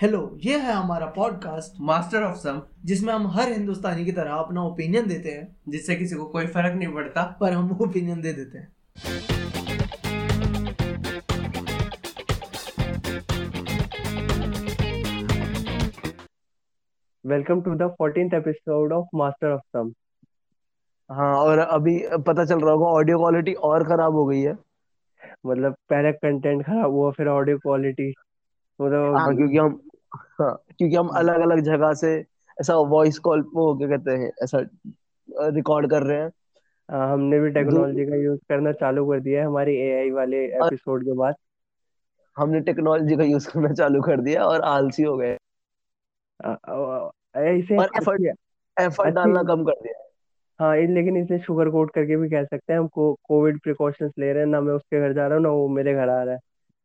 Hello ये है हमारा पॉडकास्ट मास्टर ऑफ़ सम जिसमें हम हर हिंदुस्तानी की तरह अपना ओपिनियन देते हैं जिससे किसी को कोई फ़र्क नहीं पड़ता पर हम ओपिनियन दे देते हैं। Welcome to the fourteenth episode of master of some हाँ और अभी पता चल रहा होगा ऑडियो क्वालिटी और खराब हो गई है। मतलब पहले कंटेंट खराब हुआ फिर ऑडियो क्वालिटी हाँ। मतलब क्योंकि हम हाँ क्योंकि हम अलग अलग जगह से ऐसा वॉइस कॉल वो क्या कहते हैं ऐसा रिकॉर्ड कर रहे हैं। आ, हमने भी टेक्नोलॉजी का यूज़ करना चालू कर दिया है हमारी एआई वाले एपिसोड के बाद। हमने टेक्नोलॉजी का यूज़ करना चालू कर दिया और आलसी हो गए। इसे और एफर्ट एफर्ट अच्छी डालना कम कर दिया। हाँ लेकिन इसे शुगर कोट करके भी कह सकते हैं। हम को कोविड प्रिकॉशंस ले रहे हैं ना मैं उसके घर जा रहा हूँ ना वो मेरे घर आ रहा है।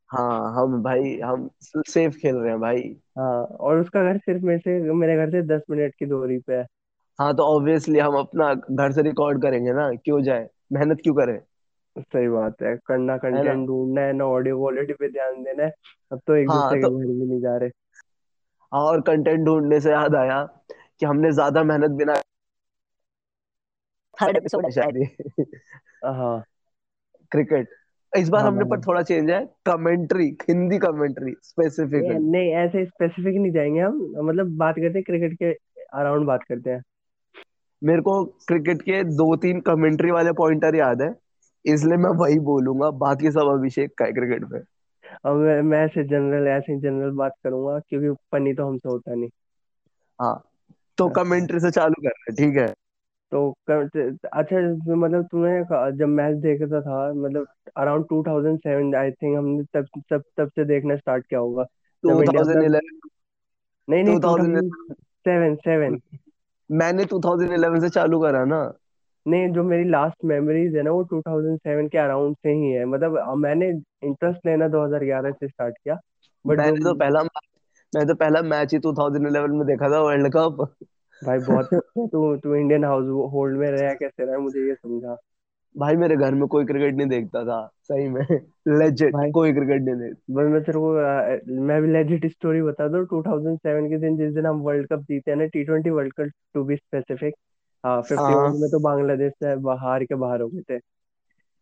हाँ हम भाई हम सेफ़ खेल रहे हैं भाई। हाँ और उसका घर सिर्फ़ मेरे से मेरे घर से दस मिनट की दूरी पे है। हाँ तो ऑब्वियसली हम अपना घर से रिकॉर्ड करेंगे ना क्यों जाए? मेहनत क्यों करें? सही बात है करना है ना? कंटेंट ढूंढना है ना ऑडियो क्वालिटी पे ध्यान देना है। अब तो एक हाँ दूसरे के तो घर भी नहीं जा रहे। हाँ और कंटेंट ढूँढने से याद आया कि हमने ज़्यादा मेहनत बिना थर्ड एपिसोड है शायद हाँ। क्रिकेट। इस बार हाँ हमने पर थोड़ा चेंज है कमेंट्री हिंदी कमेंट्री नहीं नहीं ऐसे स्पेसिफिक नहीं जाएँगे हम। मतलब बात करते हैं क्रिकेट के अराउंड बात करते हैं। मेरे को क्रिकेट के दो तीन कमेंट्री वाले पॉइंटर याद है इसलिए मैं वही बोलूँगा बाकी सब अभिषेक का है क्रिकेट पे। और मैं, मैं ऐसे जनरल ऐसे जनरल बात करूँगा क्योंकि फनी तो हमसे होता नहीं। हाँ तो कमेंट्री से चालू कर रहे हैं ठीक है? तो क- अच्छा मतलब तुम्हें जब मैच देखता था मतलब अराउंड 2007 आई थिंक हमने तब तब तब से देखना स्टार्ट किया होगा। जब इंडिया अपना 2011 नहीं नहीं 2011 2007 सेवन मैंने 2011 से चालू करा ना। नहीं जो मेरी लास्ट मेमोरीज है ना वो 2007 के अराउंड से ही है। मतलब अ, मैंने इंटरेस्ट लेना 2011 से स्टार्ट किया बट जो मैंने तो पहला मैं तो पहला मैच ही 2011 में देखा था वर्ल्ड कप भाई बहुत तू तू इंडियन हाउस होल्ड में रहा कैसे रहा मुझे ये समझा। भाई मेरे घर में कोई क्रिकेट नहीं देखता था सही में। लेजेंड भाई कोई क्रिकेट नहीं देखता बस मैं तेरे को मैं भी लेजिट स्टोरी बता दूँ। 2007 के दिन जिस दिन हम वर्ल्ड कप जीते हैं ना T twenty world cup to be specific हाँ फिफ्टी हाँ। ओवर में तो बांग्लादेश से बाहर के बाहर हो गए थे।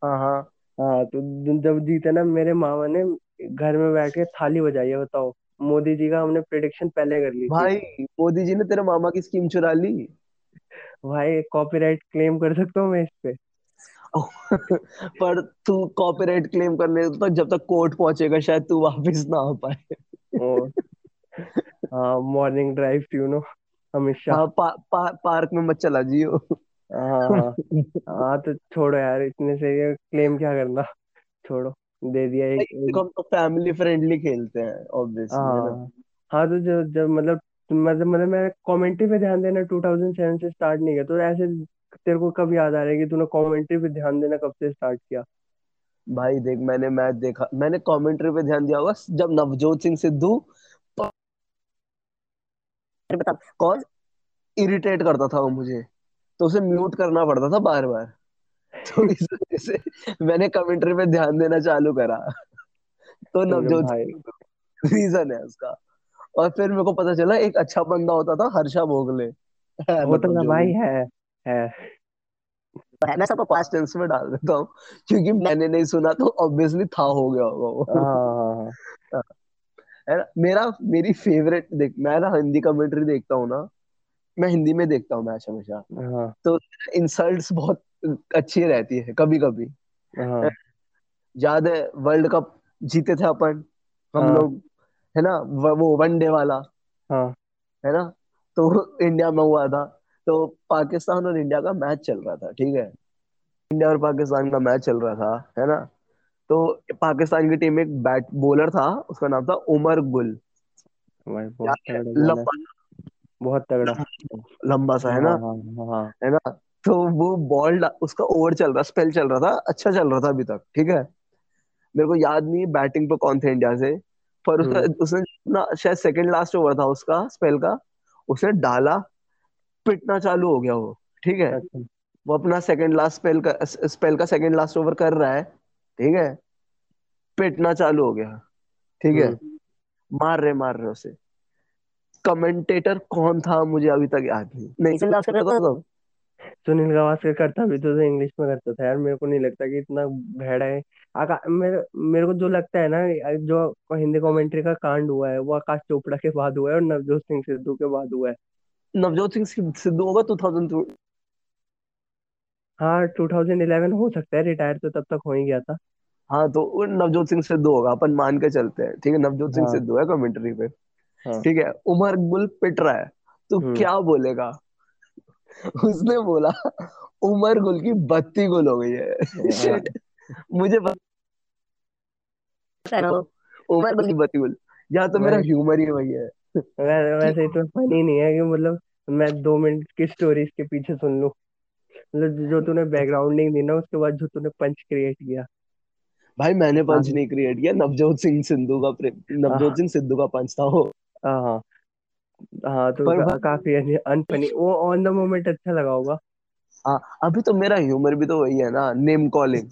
हाँ हाँ। हाँ तो जब जीते ना मेरे मामा ने घर में बैठ के थाली बजाई है बताओ। मोदी जी का हमने प्रिडिक्शन पहले कर ली थी। भाई मोदी जी ने तेरे मामा की स्कीम चुरा ली। भाई कॉपीराइट क्लेम कर सकता हूँ मैं इस पे? पर तू कॉपीराइट क्लेम करने तक जब तक कोर्ट पहुंचेगा शायद तू वापस ना आ पाए। मॉर्निंग ड्राइव यू नो हमेशा। हाँ पा, पा, पार्क में मत चला जियो। हाँ हाँ हाँ तो छोड़ो यार इतने से क्लेम क्या करना? छोड़ो। दे दिया एक, देखो एक हम तो फैमिली फ्रेंडली खेलते हैं ऑब्वियसली है हाँ। हाँ तो जब जब मतलब मतलब मतलब मैं कमेंट्री पे ध्यान देना 2007 से स्टार्ट नहीं किया तो ऐसे तेरे को कब याद आ रहा है कि तूने कमेंट्री पे ध्यान देना कब से स्टार्ट किया? भाई देख मैंने मैच देखा मैंने कमेंट्री पे ध्यान दिया होगा जब नवजोत सिंह सिद्धू बता कौन? इरिटेट करता था वो मुझे तो उसे म्यूट करना पड़ता था बार बार तो इस वजह से मैंने कमेंट्री पे ध्यान देना चालू करा। तो नवजोत रीजन है उसका। और फिर मेरे को पता चला एक अच्छा बंदा होता था हर्षा भोगले। है होता मतलब ना भाई है है है। मैं सबको पास्ट टेंस में डाल देता हूँ क्योंकि मैंने नहीं सुना तो ऑब्वियसली था हो गया होगा हाँ वो हाँ हाँ। है। ना? मेरा मेरी फेवरेट देख मैं ना हिंदी कमेंट्री देखता हूँ ना मैं हिंदी में देखता हूँ मैच हमेशा। हाँ। तो इंसल्ट्स बहुत अच्छी रहती है कभी कभी हाँ। याद है वर्ल्ड कप जीते थे अपन हम हाँ। लोग है ना वो वनडे वाला। हाँ। है ना तो इंडिया में हुआ था तो पाकिस्तान और इंडिया का मैच चल रहा था ठीक है। इंडिया और पाकिस्तान का मैच चल रहा था है ना। तो पाकिस्तान की टीम में एक बैट बॉलर था उसका नाम था उमर गुल। बहुत तगड़ा लंबा सा है ना। है ना तो वो बॉल उसका ओवर चल रहा स्पेल चल रहा था अच्छा चल रहा था अभी तक ठीक है? मेरे को याद नहीं बैटिंग पे कौन थे इंडिया से पर उसका हम्म। उसने ना शायद सेकंड लास्ट ओवर था उसका स्पेल का उसने डाला पिटना चालू हो गया वो ठीक है? अच्छा। वो अपना सेकंड लास्ट स्पेल का स्पेल का सेकंड लास्ट ओवर कर रहा है ठीक है? पिटना चालू हो गया ठीक है? हम्म। मार रहे मार रहे उसे। कमेंटेटर कौन था मुझे अभी तक याद नहीं। नहीं सुनील गावस्कर करता भी तो, तो इंग्लिश में करता था। यार मेरे को नहीं लगता कि इतना भेड़ा है। आका मेरे मेरे को जो लगता है ना जो हिंदी कमेंट्री का कांड हुआ है वो आकाश चोपड़ा के बाद हुआ है और नवजोत सिंह सिद्धू के बाद हुआ है। नवजोत सिंह सिद्धू होगा 2002 हाँ 2011 हो सकता है रिटायर तो तब तक हो ही गया था। हाँ तो नवजोत सिंह सिद्धू होगा अपन मान के चलते हैं। ठीक है नवजोत सिंह हाँ। सिद्धू है कमेंट्री पे। हाँ। ठीक है उमर गुल पिट रहा है तो हम्म। क्या बोलेगा? उसने बोला उमर गुल की बत्ती गुल हो गई है। हाँ मुझे उमर गुल की बत्ती गुल। या तो मेरा ह्यूमर ही वही है। वै- कि वैसे इतना फनी नहीं है कि मतलब मैं दो मिनट की स्टोरी इसके पीछे सुन लूँ। मतलब जो तूने बैकग्राउंडिंग दी ना उसके बाद जो तूने पंच क्रिएट किया। भाई मैंने हाँ। पंच नहीं क्रिएट किया। नवजोत सिंह सिद्धू का नवजोत हाँ। सिंह सिद्धू का पंच था वो। हाँ। हाँ तो पर का, काफ़ी अनफनी वो ऑन द मोमेंट अच्छा लगा होगा। हाँ अभी तो मेरा ह्यूमर भी तो वही है ना नेम कॉलिंग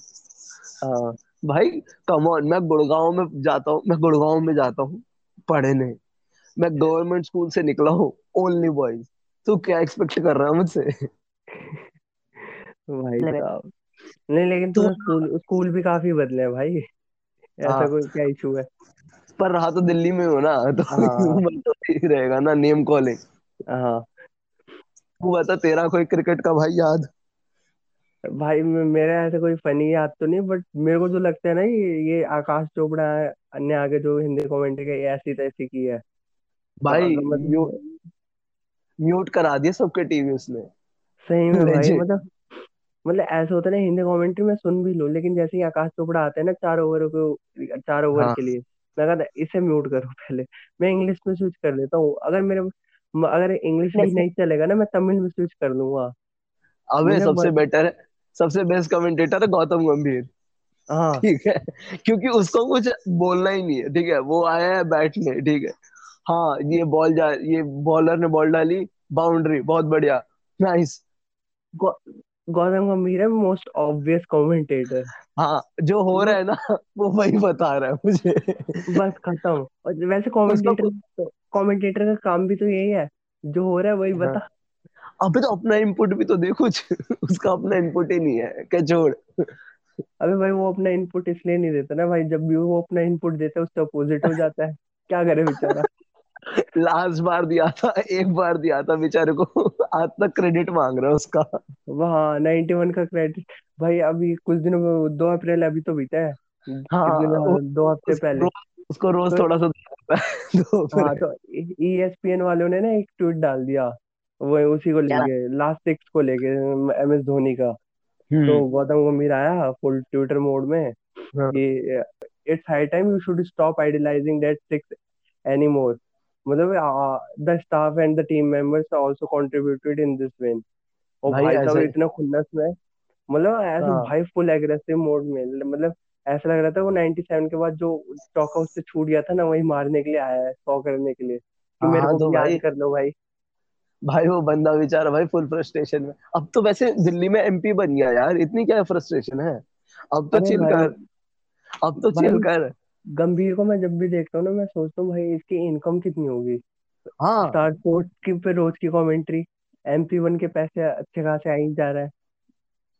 हाँ भाई कम ऑन मैं गुड़गांव में जाता हूँ मैं गुड़गांव में जाता हूँ पढ़ने मैं गवर्नमेंट स्कूल से निकला हूँ ओनली बॉयज़ तू क्या एक्सपेक्ट कर रहा है मुझसे? भाई साहब। नहीं लेकिन तू स्कूल स्कूल भी काफ़ी बदले हैं भाई। ऐसा हाँ। कोई क्या इशू है? पर रहा तो दिल्ली में हो ना तो हाँ। तो रहेगा ना नेम कॉलिंग हाँ। तू बता तेरा कोई क्रिकेट का भाई याद? भाई मेरा ऐसा कोई फनी याद तो नहीं बट मेरे को जो लगता है ना ये ये आकाश चोपड़ा ने आगे जो हिंदी कमेंट्री का ऐसी तैसी की है। तो भाई म्यूट मतलब म्यूट करा दिए सबके टीवी उसने। सही में भाई मतलब मतलब ऐसा होता है ना हिंदी कमेंट्री में सुन भी लो लेकिन जैसे ही आकाश चोपड़ा आता है ना चार ओवर को चार ओवर हाँ। के लिए। मैं कहता इसे म्यूट करो पहले। मैं इंग्लिश में स्विच कर देता हूँ। अगर मेरे अगर इंग्लिश भी नहीं चलेगा ना मैं तमिल में स्विच कर दूँगा। अबे सबसे बेटर है सबसे बेस्ट कमेंटेटर है गौतम गंभीर। हाँ। ठीक है? क्योंकि उसको कुछ बोलना ही नहीं है ठीक है? वो आया है बैठने ठीक है? हाँ ये बॉल जा ये बॉलर ने बॉल डाली बाउंड्री बहुत बढ़िया। नाइस गौतम गंभीर है मोस्ट ऑब्वियस कमेंटेटर हाँ जो हो रहा है ना वो वही बता रहा है मुझे। बस खत्म। और वैसे कमेंटेटर कमेंटेटर का काम भी तो यही है। जो हो रहा है वही हाँ। बता अबे तो अपना इनपुट भी तो दे कुछ। उसका अपना इनपुट ही नहीं है। क्या छोड़। अबे भाई वो अपना इनपुट इसलिए नहीं देता ना भाई। जब भी वो अपना इनपुट देता है उससे अपोजिट हो जाता है। क्या करे बेचारा। लास्ट बार दिया था एक बार दिया था बेचारे को। आज तक क्रेडिट मांग रहा है उसका। वहाँ नाइनटी वन का क्रेडिट भाई अभी कुछ दिनों में दो अप्रैल अभी तो बीता है। हाँ दो हफ़्ते पहले। उसको रोज तो थोड़ा सा है। तो हाँ ईएसपीएन वालों ने ना एक ट्वीट डाल दिया। वो उसी को लेके लास्ट सिक्स को लेके एम एस धोनी का। तो हम्म। गौतम गंभीर आया फुल ट्विटर मोड में हाँ। कि it's high time you should stop idolising that six anymore मतलब the staff and the team members also contributed in this win और भाई भाई साहब इतना खुन्नस में मतलब ऐसे हाँ। भाई फुल एग्रेसिव मोड में मतलब ऐसा लग रहा था वो 97 के बाद जो स्टॉक आउट से छूट गया था ना वही मारने के लिए आया है सौ करने के लिए। कि हाँ मेरे हाँ को तो भी याद कर लो भाई। भाई वो बंदा बेचारा भाई फुल फ्रस्ट्रेशन में। अब तो वैसे दिल्ली में एमपी बन गया यार इतनी क्या फ्रस्ट्रेशन है? अब तो चिल कर अब तो चिल कर। गंभीर को मैं जब भी देखता हूँ ना मैं सोचता हूँ भाई इसकी इनकम कितनी होगी? हाँ। स्टार स्पोर्ट्स की पे रोज की कमेंट्री एमपी वन के पैसे अच्छे खासे आ ही जा रहा है।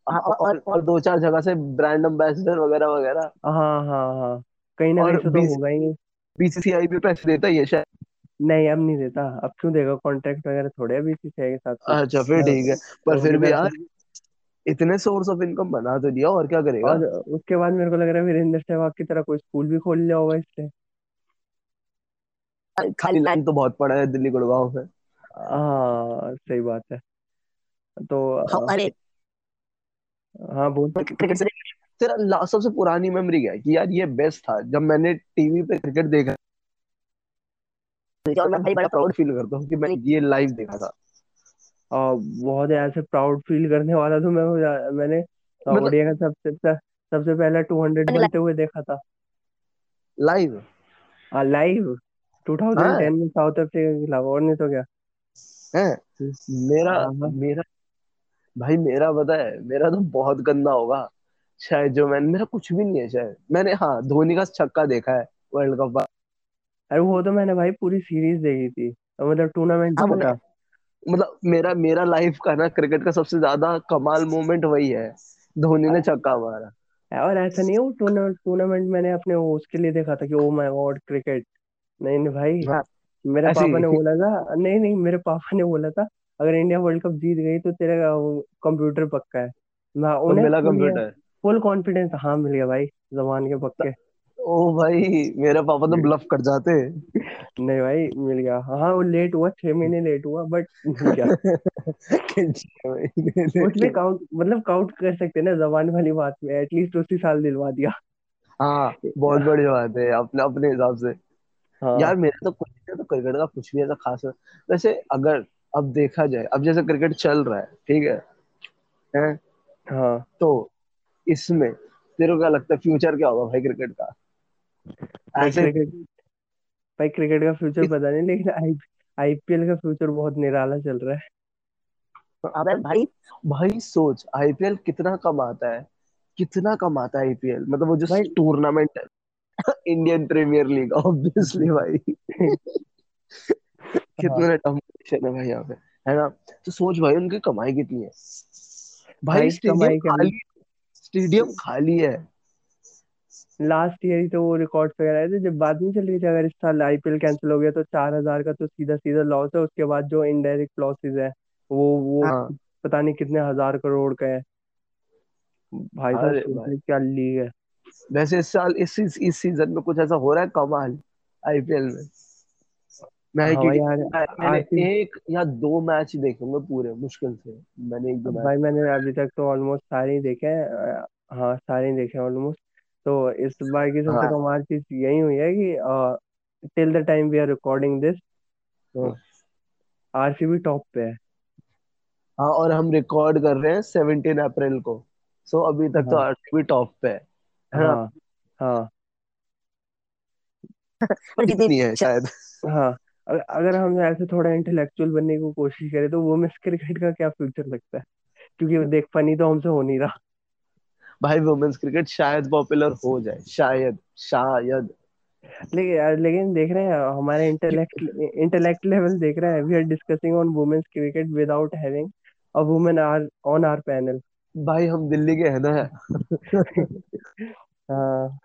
हाँ, और और दो चार जगह से ब्रांड एम्बेसडर वगैरह वगैरह। हाँ हाँ हाँ। कहीं ना कहीं और तो होगा ही। बीसीसीआई भी पैसे देता ही है शायद। नहीं अब नहीं देता। अब क्यों देगा? कॉन्ट्रैक्ट वगैरह थोड़े है बीसीसीआई के साथ अच्छा फिर ठीक है। पर तो फिर भी यार इतने सोर्स ऑफ़ इनकम बना तो दिया और क्या करेगा? और उसके बाद मेरे को लग रहा है वीरेंद्र सहवाग की तरह कोई स्कूल भी खोल लिया होगा इससे खाली लाइन तो बहुत पड़ा है दिल्ली गुड़गांव में। हाँ सही बात है। तो हाँ अरे। हाँ बोल। क्रिकेट से तेरा सबसे पुरानी मेमोरी क्या है? कि यार ये बेस्ट था जब मैंने टीवी पे क्रिकेट देखा। और मैं भाई बड़ा प्राउड फील करता हूँ कि मैं ये लाइव देखा था। बहुत ऐसे प्राउड फील करने वाला तो मैं मैंने अ, मतलब ओडिया का सबसे सबसे पहला टू हंड्रेड बनते हुए देखा था। लाइव हाँ लाइव हाँ। 2010 में साउथ अफ्रीका के खिलाफ और नहीं तो क्या? है। मेरा हाँ हाँ। मेरा भाई मेरा पता है मेरा तो बहुत गंदा होगा। शायद जो मैंने मेरा कुछ भी नहीं है शायद। मैंने हाँ धोनी का छक्का देखा है वर्ल्ड कप अरे वो तो मैंने भाई पूरी सीरीज़ देखी थी मतलब टूर्नामेंट हाँ मतलब था मतलब मेरा मेरा लाइफ का ना क्रिकेट का सबसे ज़्यादा कमाल मोमेंट वही है। धोनी ने छक्का मारा। और ऐसा नहीं है वो टूर्नामेंट टूर्नामेंट मैंने अपने उसके लिए देखा था कि ओ माय गॉड क्रिकेट नहीं नहीं भाई हाँ मेरे पापा ने बोला था नहीं नहीं मेरे पापा ने बोला था अगर इंडिया वर्ल्ड कप जीत गई तो तेरा कंप्यूटर पक्का है। मैं तो उन्हें मिला कंप्यूटर फुल कॉन्फिडेंस हाँ मिल गया भाई जबान के पक्के। ओ भाई मेरे पापा तो ब्लफ कर जाते नहीं भाई मिल गया। हाँ वो लेट हुआ छह महीने लेट हुआ बट गया उसमें काउंट मतलब काउंट कर सकते हैं ना जबान वाली बात में एटलीस्ट उसी साल दिलवा दिया। हाँ बहुत बड़ी बात है अपने अपने हिसाब से। हाँ। यार मेरा तो कुछ नहीं तो क्रिकेट का कुछ भी ऐसा खास वैसे अगर अब देखा जाए अब जैसे क्रिकेट चल रहा है ठीक है? हैं? हाँ। तो इसमें तेरे को क्या लगता है फ्यूचर क्या होगा भाई क्रिकेट का? भाई क्रिकेट भाई क्रिकेट का फ्यूचर पता नहीं लेकिन आई आईपीएल का फ्यूचर बहुत निराला चल रहा है। अबे भाई भाई सोच आईपीएल कितना कमाता है? कितना कमाता है आईपीएल? मतलब वो जो भाई टूर्नामेंट है इंडियन प्रीमियर लीग ऑब्वियसली भाई। हाँ। कितना डोमिनेशन है भाई यहाँ पे है ना? तो सोच भाई उनकी कमाई कितनी है? भाई भाई स्टेडियम कमाई खाली स्टेडियम खाली है। लास्ट ईयर ही तो वो रिकॉर्ड्स वगैरह आए थे जब बात नहीं चल रही थी अगर इस साल आईपीएल कैंसिल हो गया तो चार हज़ार का तो सीधा सीधा लॉस है उसके बाद जो इनडायरेक्ट लॉसेस है वो वो हाँ। पता नहीं कितने हज़ार करोड़ का है। भाई साहब क्या लीग है। वैसे इस साल इस इस, सीज़न में कुछ ऐसा हो रहा है कमाल आईपीएल में? मैं हाँ यार मैं- मैंने एक या दो मैच देखे होंगे पूरे मुश्किल से। मैंने एक दो मैच भाई मैंने अभी तक तो ऑलमोस्ट सारे ही देखे हैं हाँ सारे ही देखे हैं ऑलमोस्ट तो इस बार की सबसे हाँ। कमाल चीज़ यही हुई है कि till the time we are recording this तो आरसीबी टॉप पे है। हाँ और हम रिकॉर्ड कर रहे हैं सेवनटीन अप्रैल को। सो so, अभी तक तो हाँ। आरसीबी टॉप पे है। है ना? हाँ हाँ। कितनी है शायद। हाँ अगर हम ऐसे थोड़ा इंटेलेक्चुअल बनने की कोशिश करें तो वुमेन्स क्रिकेट का क्या फ्यूचर लगता है? क्योंकि देख फनी तो हमसे हो नहीं रहा। भाई वुमेन्स क्रिकेट शायद पॉपुलर हो जाए शायद शायद। लेकिन यार लेकिन देख रहे हैं हमारे इंटेलेक्ट इंटेलेक्ट लेवल देख रहे हैं। We are discussing on women's cricket without having a women are on our panel भाई हम दिल्ली के हैं ना। हाँ।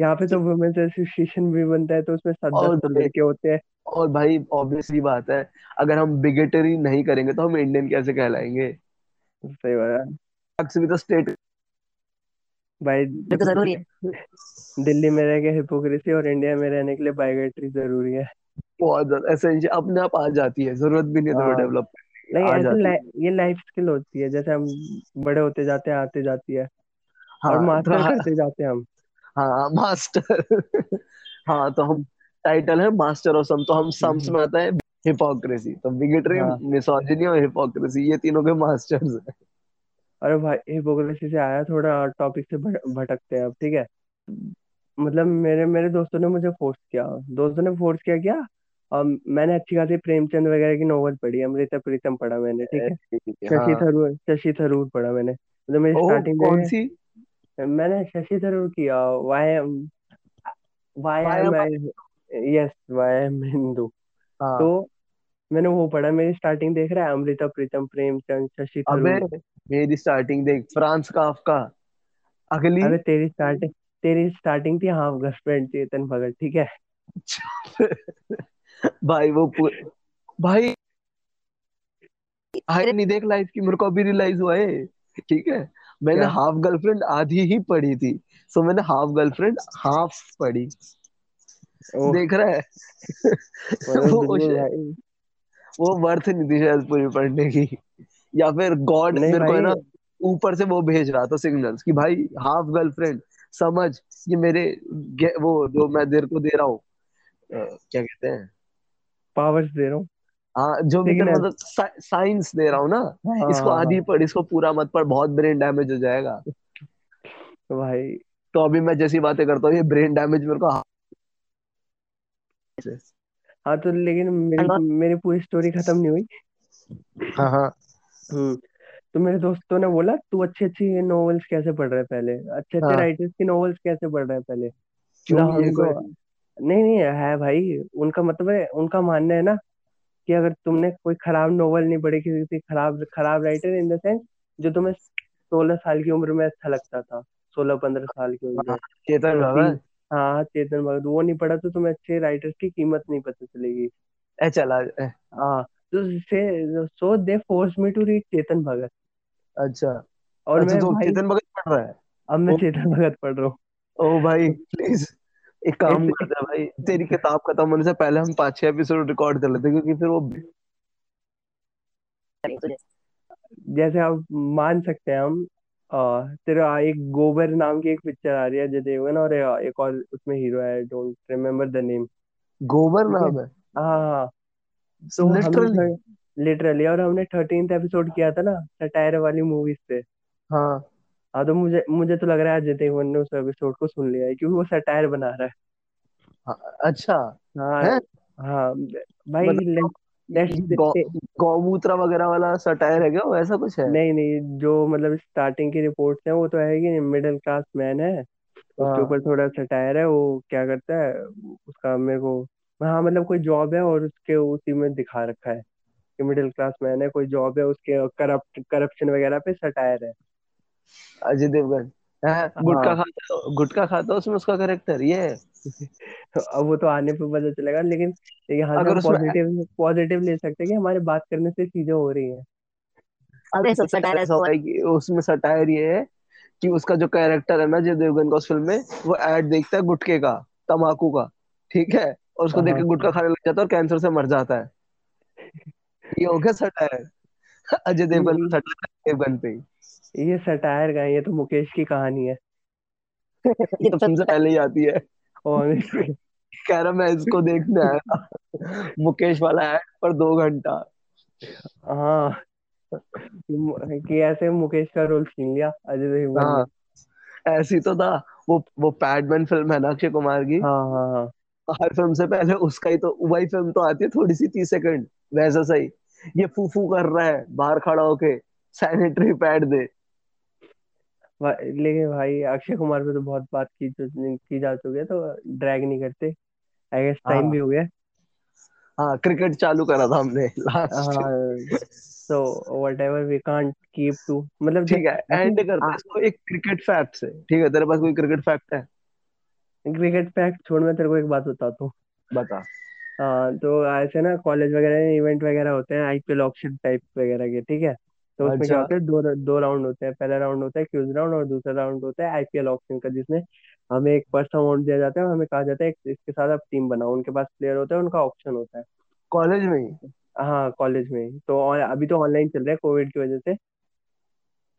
यहाँ पे तो वुमेन्स एसोसिएशन भी बनता है तो उसमें सात दस लड़के होते हैं। और भाई ऑब्वियसली बात है अगर हम बिगेटरी नहीं करेंगे तो हम इंडियन कैसे कहलाएँगे? सही बात है। भी तो स्टेट भाई तो ज़रूरी है। दिल्ली में रह के हिपोक्रेसी और इंडिया में रहने के लिए बायोमेट्री ज़रूरी है। बहुत ज़्यादा एसेंशियल अपने आप आ जाती है ज़रूरत भी नहीं है हाँ। डेवलप आ ऐसे जाती है। ये लाइफ स्किल होती है जैसे हम बड़े होते जाते हैं आते जाती है। और हाँ तो मास्टर हाँ। करते जाते हैं हम। हाँ मास्टर हाँ तो हम टाइटल है मास्टर ऑफ़ सम तो हम सम्स में आता है हिपोक्रेसी तो बिगेटरी हाँ। मिसोजिनी और हिपोक्रेसी ये तीनों के मास्टर्स हैं। अरे भाई हिपोक्रेसी से आया थोड़ा टॉपिक से भटकते हैं अब ठीक है? मतलब मेरे मेरे दोस्तों ने मुझे फोर्स किया। दोस्तों ने फोर्स किया क्या? um, मैंने अच्छी खासी प्रेमचंद वगैरह की नॉवल पढ़ी अमृता प्रीतम पढ़ा मैंने ठीक है? शशि हाँ। थरूर शशि थरूर पढ़ा मैंने। मतलब मेरी स्टार्टिंग कौन सी? मैंने शशि थरूर किया वाई वाई वाया am yes why am Hindu. हाँ। तो मैंने वो पढ़ा मेरी स्टार्टिंग देख रहा है अमृता प्रीतम प्रेमचंद शशि अबे थरूर। मेरी स्टार्टिंग देख फ्रांस काफका अगली। अबे तेरी स्टार्टिंग तेरी स्टार्टिंग थी हाफ़ गर्लफ्रेंड चेतन भगत ठीक है? भाई वो पूरे भाई हाय नहीं देख लाइफ की मेरे को अभी रियलाइज़ हुआ है ठीक है? मैंने क्या? हाफ़ गर्लफ्रेंड आधी ही पढ़ी थी सो मैंने हाफ़ गर्लफ्रेंड हाफ़ पढ़ी। देख रहा है? वो वो वर्थ नहीं थी शायद पूरी पढ़ने की। या फिर गॉड मेरे को है ना ऊपर से वो भेज रहा था सिग्नल्स कि भाई हाफ़ गर्लफ्रेंड समझ ये मेरे वो जो मैं तेरे को दे रहा हूँ। क्या कहते हैं? पावर्स दे रहा हूँ। हाँ जो सिग्नल मतलब साइंस दे रहा हूँ ना हाँ इसको हाँ आधी हाँ। पढ़ इसको पूरा मत पढ़ बहुत ब्रेन डैमेज हो जाएगा। तो भाई। तो अभी मैं जैसी बातें करता हूँ ये ब्रेन डैमेज मेरे को से हाँ तो लेकिन मेरी मेरी पूरी स्टोरी खत्म नहीं हुई। हाँ हाँ। हम्म तो मेरे दोस्तों ने बोला तू अच्छी अच्छी नॉवेल्स कैसे पढ़ रहा है पहले? अच्छे अच्छे हाँ। राइटर्स की नॉवेल्स कैसे पढ़ रहा है पहले? क्यों? मतलब ये हम कोई तो नहीं नहीं है भाई उनका मतलब है उनका मानना है ना कि अगर तुमने कोई खराब नोवेल नहीं पढ़ी किसी किसी खराब खराब राइटर इन द सेंस जो तुम्हें सोलह साल की उम्र में अच्छा लगता था सोलह पंद्रह साल की उम्र। हाँ, में चेतन तो ती भगत हाँ चेतन भगत वो नहीं पढ़ा तो तुम्हें अच्छे राइटर्स की कीमत नहीं पता चलेगी। ए चला ए, हाँ तो से so they force me to read Chetan Bhagat. अच्छा। और अच्छा मैं तो भाई चेतन भगत पढ़ रहा है? अब मैं ओ, चेतन भगत पढ़ रहा हूँ। ओ भाई प्लीज़ एक काम करते हैं भाई तेरी किताब खत्म होने से पहले हम पाँच छह एपिसोड रिकॉर्ड कर लेते क्योंकि फिर वो जैसे आप मान सकते हैं हम आ, तेरा एक गोबर नाम की एक पिक्चर आ रही है अजय देवगन और एक और उसमें हीरो है डोंट रिमेम्बर द नेम गोबर नाम है? हाँ हाँ। तो लिटरली लिटरली और हमने थर्टींथ एपिसोड किया था ना सटायर वाली मूवीज़ पे। हाँ। हाँ तो मुझे मुझे तो लग रहा है अजय देवगन ने उस एपिसोड को सुन लिया है क्योंकि वो सटायर बना रहा है। हाँ अच्छा। हाँ है? हाँ भाई मतलब गौमूत्र वगैरह वाला सटायर है क्या वो? ऐसा कुछ है? नहीं नहीं जो मतलब स्टार्टिंग की रिपोर्ट्स हैं वो तो है कि मिडिल क्लास मैन है उसके हाँ। ऊपर थोड़ा सटायर है वो क्या करता है उसका मेरे को हाँ मतलब कोई जॉब है और उसके उसी में दिखा रखा है कि मिडिल क्लास मैन है कोई जॉब है उसके करप्ट करप्शन वगैरह पे सटायर है। अजय देवगन। गुटखा हाँ। खाता गुटखा खाता उसमें उसका करेक्टर ये? है अब वो तो आने पे पता चलेगा लेकिन यहाँ से अगर हम उसमें पॉजिटिव पॉजिटिव ले सकते हैं कि हमारे बात करने से चीज़ें हो रही हैं। अरे सब सटायर ऐसा होगा कि उसमें सटायर ये है कि उसका जो कैरेक्टर है ना अजय देवगन का उस फ़िल्म में वो एड देखता है गुटखे का तम्बाकू का ठीक है? और उसको देख के हाँ। खाने लग जाता है और कैंसर से मर जाता है। ये हो गया सटायर अजय देवगन ये का सटायर देवगन पे ही। ये सटायर का है, ये तो मुकेश की कहानी है। ये तो फ़िल्म से पहले ही आती है। और कह रहा मैं इसको देखने आया था। मुकेश वाला एड पर दो घंटा। हाँ। कि ऐसे मुकेश का रोल छीन लिया अजय देवगन हाँ। ऐसी तो था वो वो पैडमैन फ़िल्म है ना अक्षय कुमार की? हाँ हाँ हाँ। हर फ़िल्म से पहले उसका ही तो वही फ़िल्म तो आती है थोड़ी सी तीस सेकंड वैसा सही। ये फू फू कर रहा है बाहर खड़ा होके सैनिटरी पैड दे। लेकिन भाई अक्षय कुमार पे तो बहुत बात की की जा चुकी है तो ड्रैग नहीं करते। आई गेस टाइम भी हाँ। हो गया। हाँ क्रिकेट चालू करा था हमने लास्ट हाँ तो whatever we can't keep to मतलब ठीक है एंड करते हैं। इसको एक क्रिकेट फैक्ट से ठीक है तेरे पास कोई क्रिकेट फैक्ट है? क्रिकेट फैक्ट छोड़ मैं तेरे को एक बात बताता हूँ। बता। हाँ तो ऐसे ना कॉलेज वगैरह में इवेंट वगैरह होते हैं आईपीएल ऑक्शन टाइप वगैरह के ठीक है? तो उसमें क्या अच्छा। होता है दो दो राउंड होते हैं। पहला राउंड होता है क्यूज राउंड और दूसरा राउंड होता है आईपीएल ऑक्शन का जिसमें हमें एक फ़र्स्ट अमाउंट दिया जाता है और हमें कहा जाता है "इस- इसके साथ आप टीम बनाओ। उनके पास प्लेयर होता है उनका ऑप्शन होता है। कॉलेज में ही? हाँ कॉलेज में ही। तो और अभी तो ऑनलाइन चल रहा है कोविड की वजह से।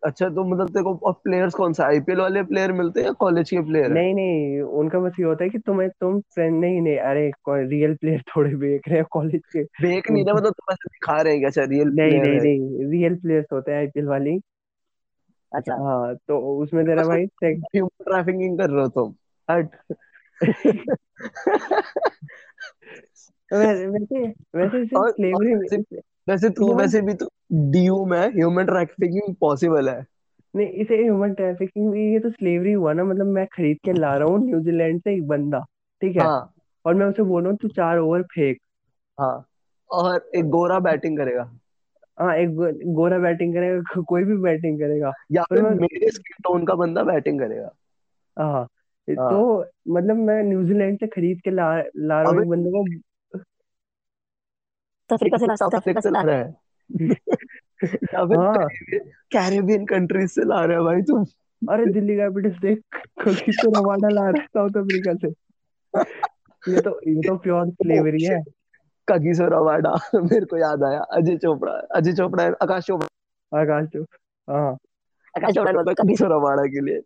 अच्छा तो मतलब तेरे को और प्लेयर्स कौन सा? आईपीएल वाले प्लेयर मिलते हैं या कॉलेज के प्लेयर है? नहीं नहीं उनका बस ये होता है कि तुम्हें तुम फ्रेंड नहीं नहीं अरे रियल प्लेयर थोड़े बेच रहे हैं कॉलेज के। देख नहीं रहा मतलब तुम ऐसे दिखा रहे हैं क्या अच्छा रियल नहीं प्लेयर नहीं है। नहीं रियल प्लेयर्स होते हैं आईपीएल वाली। अच्छा। हाँ तो उसमें तेरा भाई tech- ह्यूमन ट्रैफिकिंग कर रहे हो तुम। हट। वैसे वैसे और और स्लेवरी वैसे तू ह्यूमन वैसे भी तू डीयू में ह्यूमन ट्रैफिकिंग पॉसिबल है। नहीं इसे ह्यूमन ट्रैफिकिंग भी ये तो स्लेवरी हुआ ना मतलब मैं खरीद के ला रहा हूँ न्यूजीलैंड से एक बंदा ठीक है? हाँ। और मैं उसे बोल रहा हूँ तू चार ओवर फेंक। हाँ और एक गोरा बैटिंग करेगा। हाँ एक गो, गोरा बैटिंग करेगा कोई भी बैटिंग करेगा। या फिर मैं मेरे स्किन टोन का बंदा बैटिंग करेगा। हाँ हाँ। तो मतलब मैं न्यूजीलैंड से खरीद के ला ला रहा हूँ एक बंदे को। अफ्रीका से ला साउथ अफ्रीका से से ला रहा है। या फिर हाँ। कैरेबियन कंट्रीज़ से ला रहा है भाई तुम। अरे दिल्ली कैपिटल्स देख किसको रवाना ला रहा है साउथ अफ्रीका से। ये तो ये तो प्योर स्लेवरी है। शिट कगिसो रबाडा मेरे को याद आया। अजय चोपड़ा अजय चोपड़ा है, आकाश चोपड़ा। आकाश तो हाँ। आकाश चोपड़ा बोला कगिसो। रबाडा के लिए।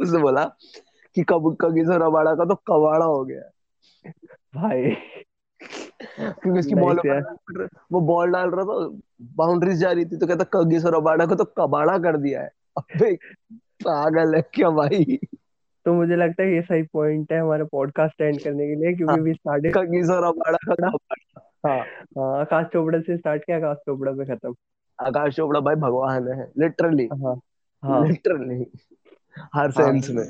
उसने बोला कि कब कगिसो रबाडा का तो कबाड़ा हो गया। भाई क्योंकि उसकी बॉल वो बॉल डाल रहा था बाउंड्रीज जा रही थी तो कहता कगिसो रबाडा को तो कबाड़ा कर दिया है। अबे पागल है क्या भाई? तो मुझे लगता है ये सही पॉइंट है हमारे पॉडकास्ट एंड करने के लिए हाँ। क्योंकि वी स्टार्टेड कगिसो रबाडा का कबाड़ा। हाँ हाँ आकाश चोपड़ा से स्टार्ट किया आकाश चोपड़ा पे खत्म। आकाश चोपड़ा भाई भगवान है लिटरली हाँ हाँ। लिटरली हर हाँ। सेंस में।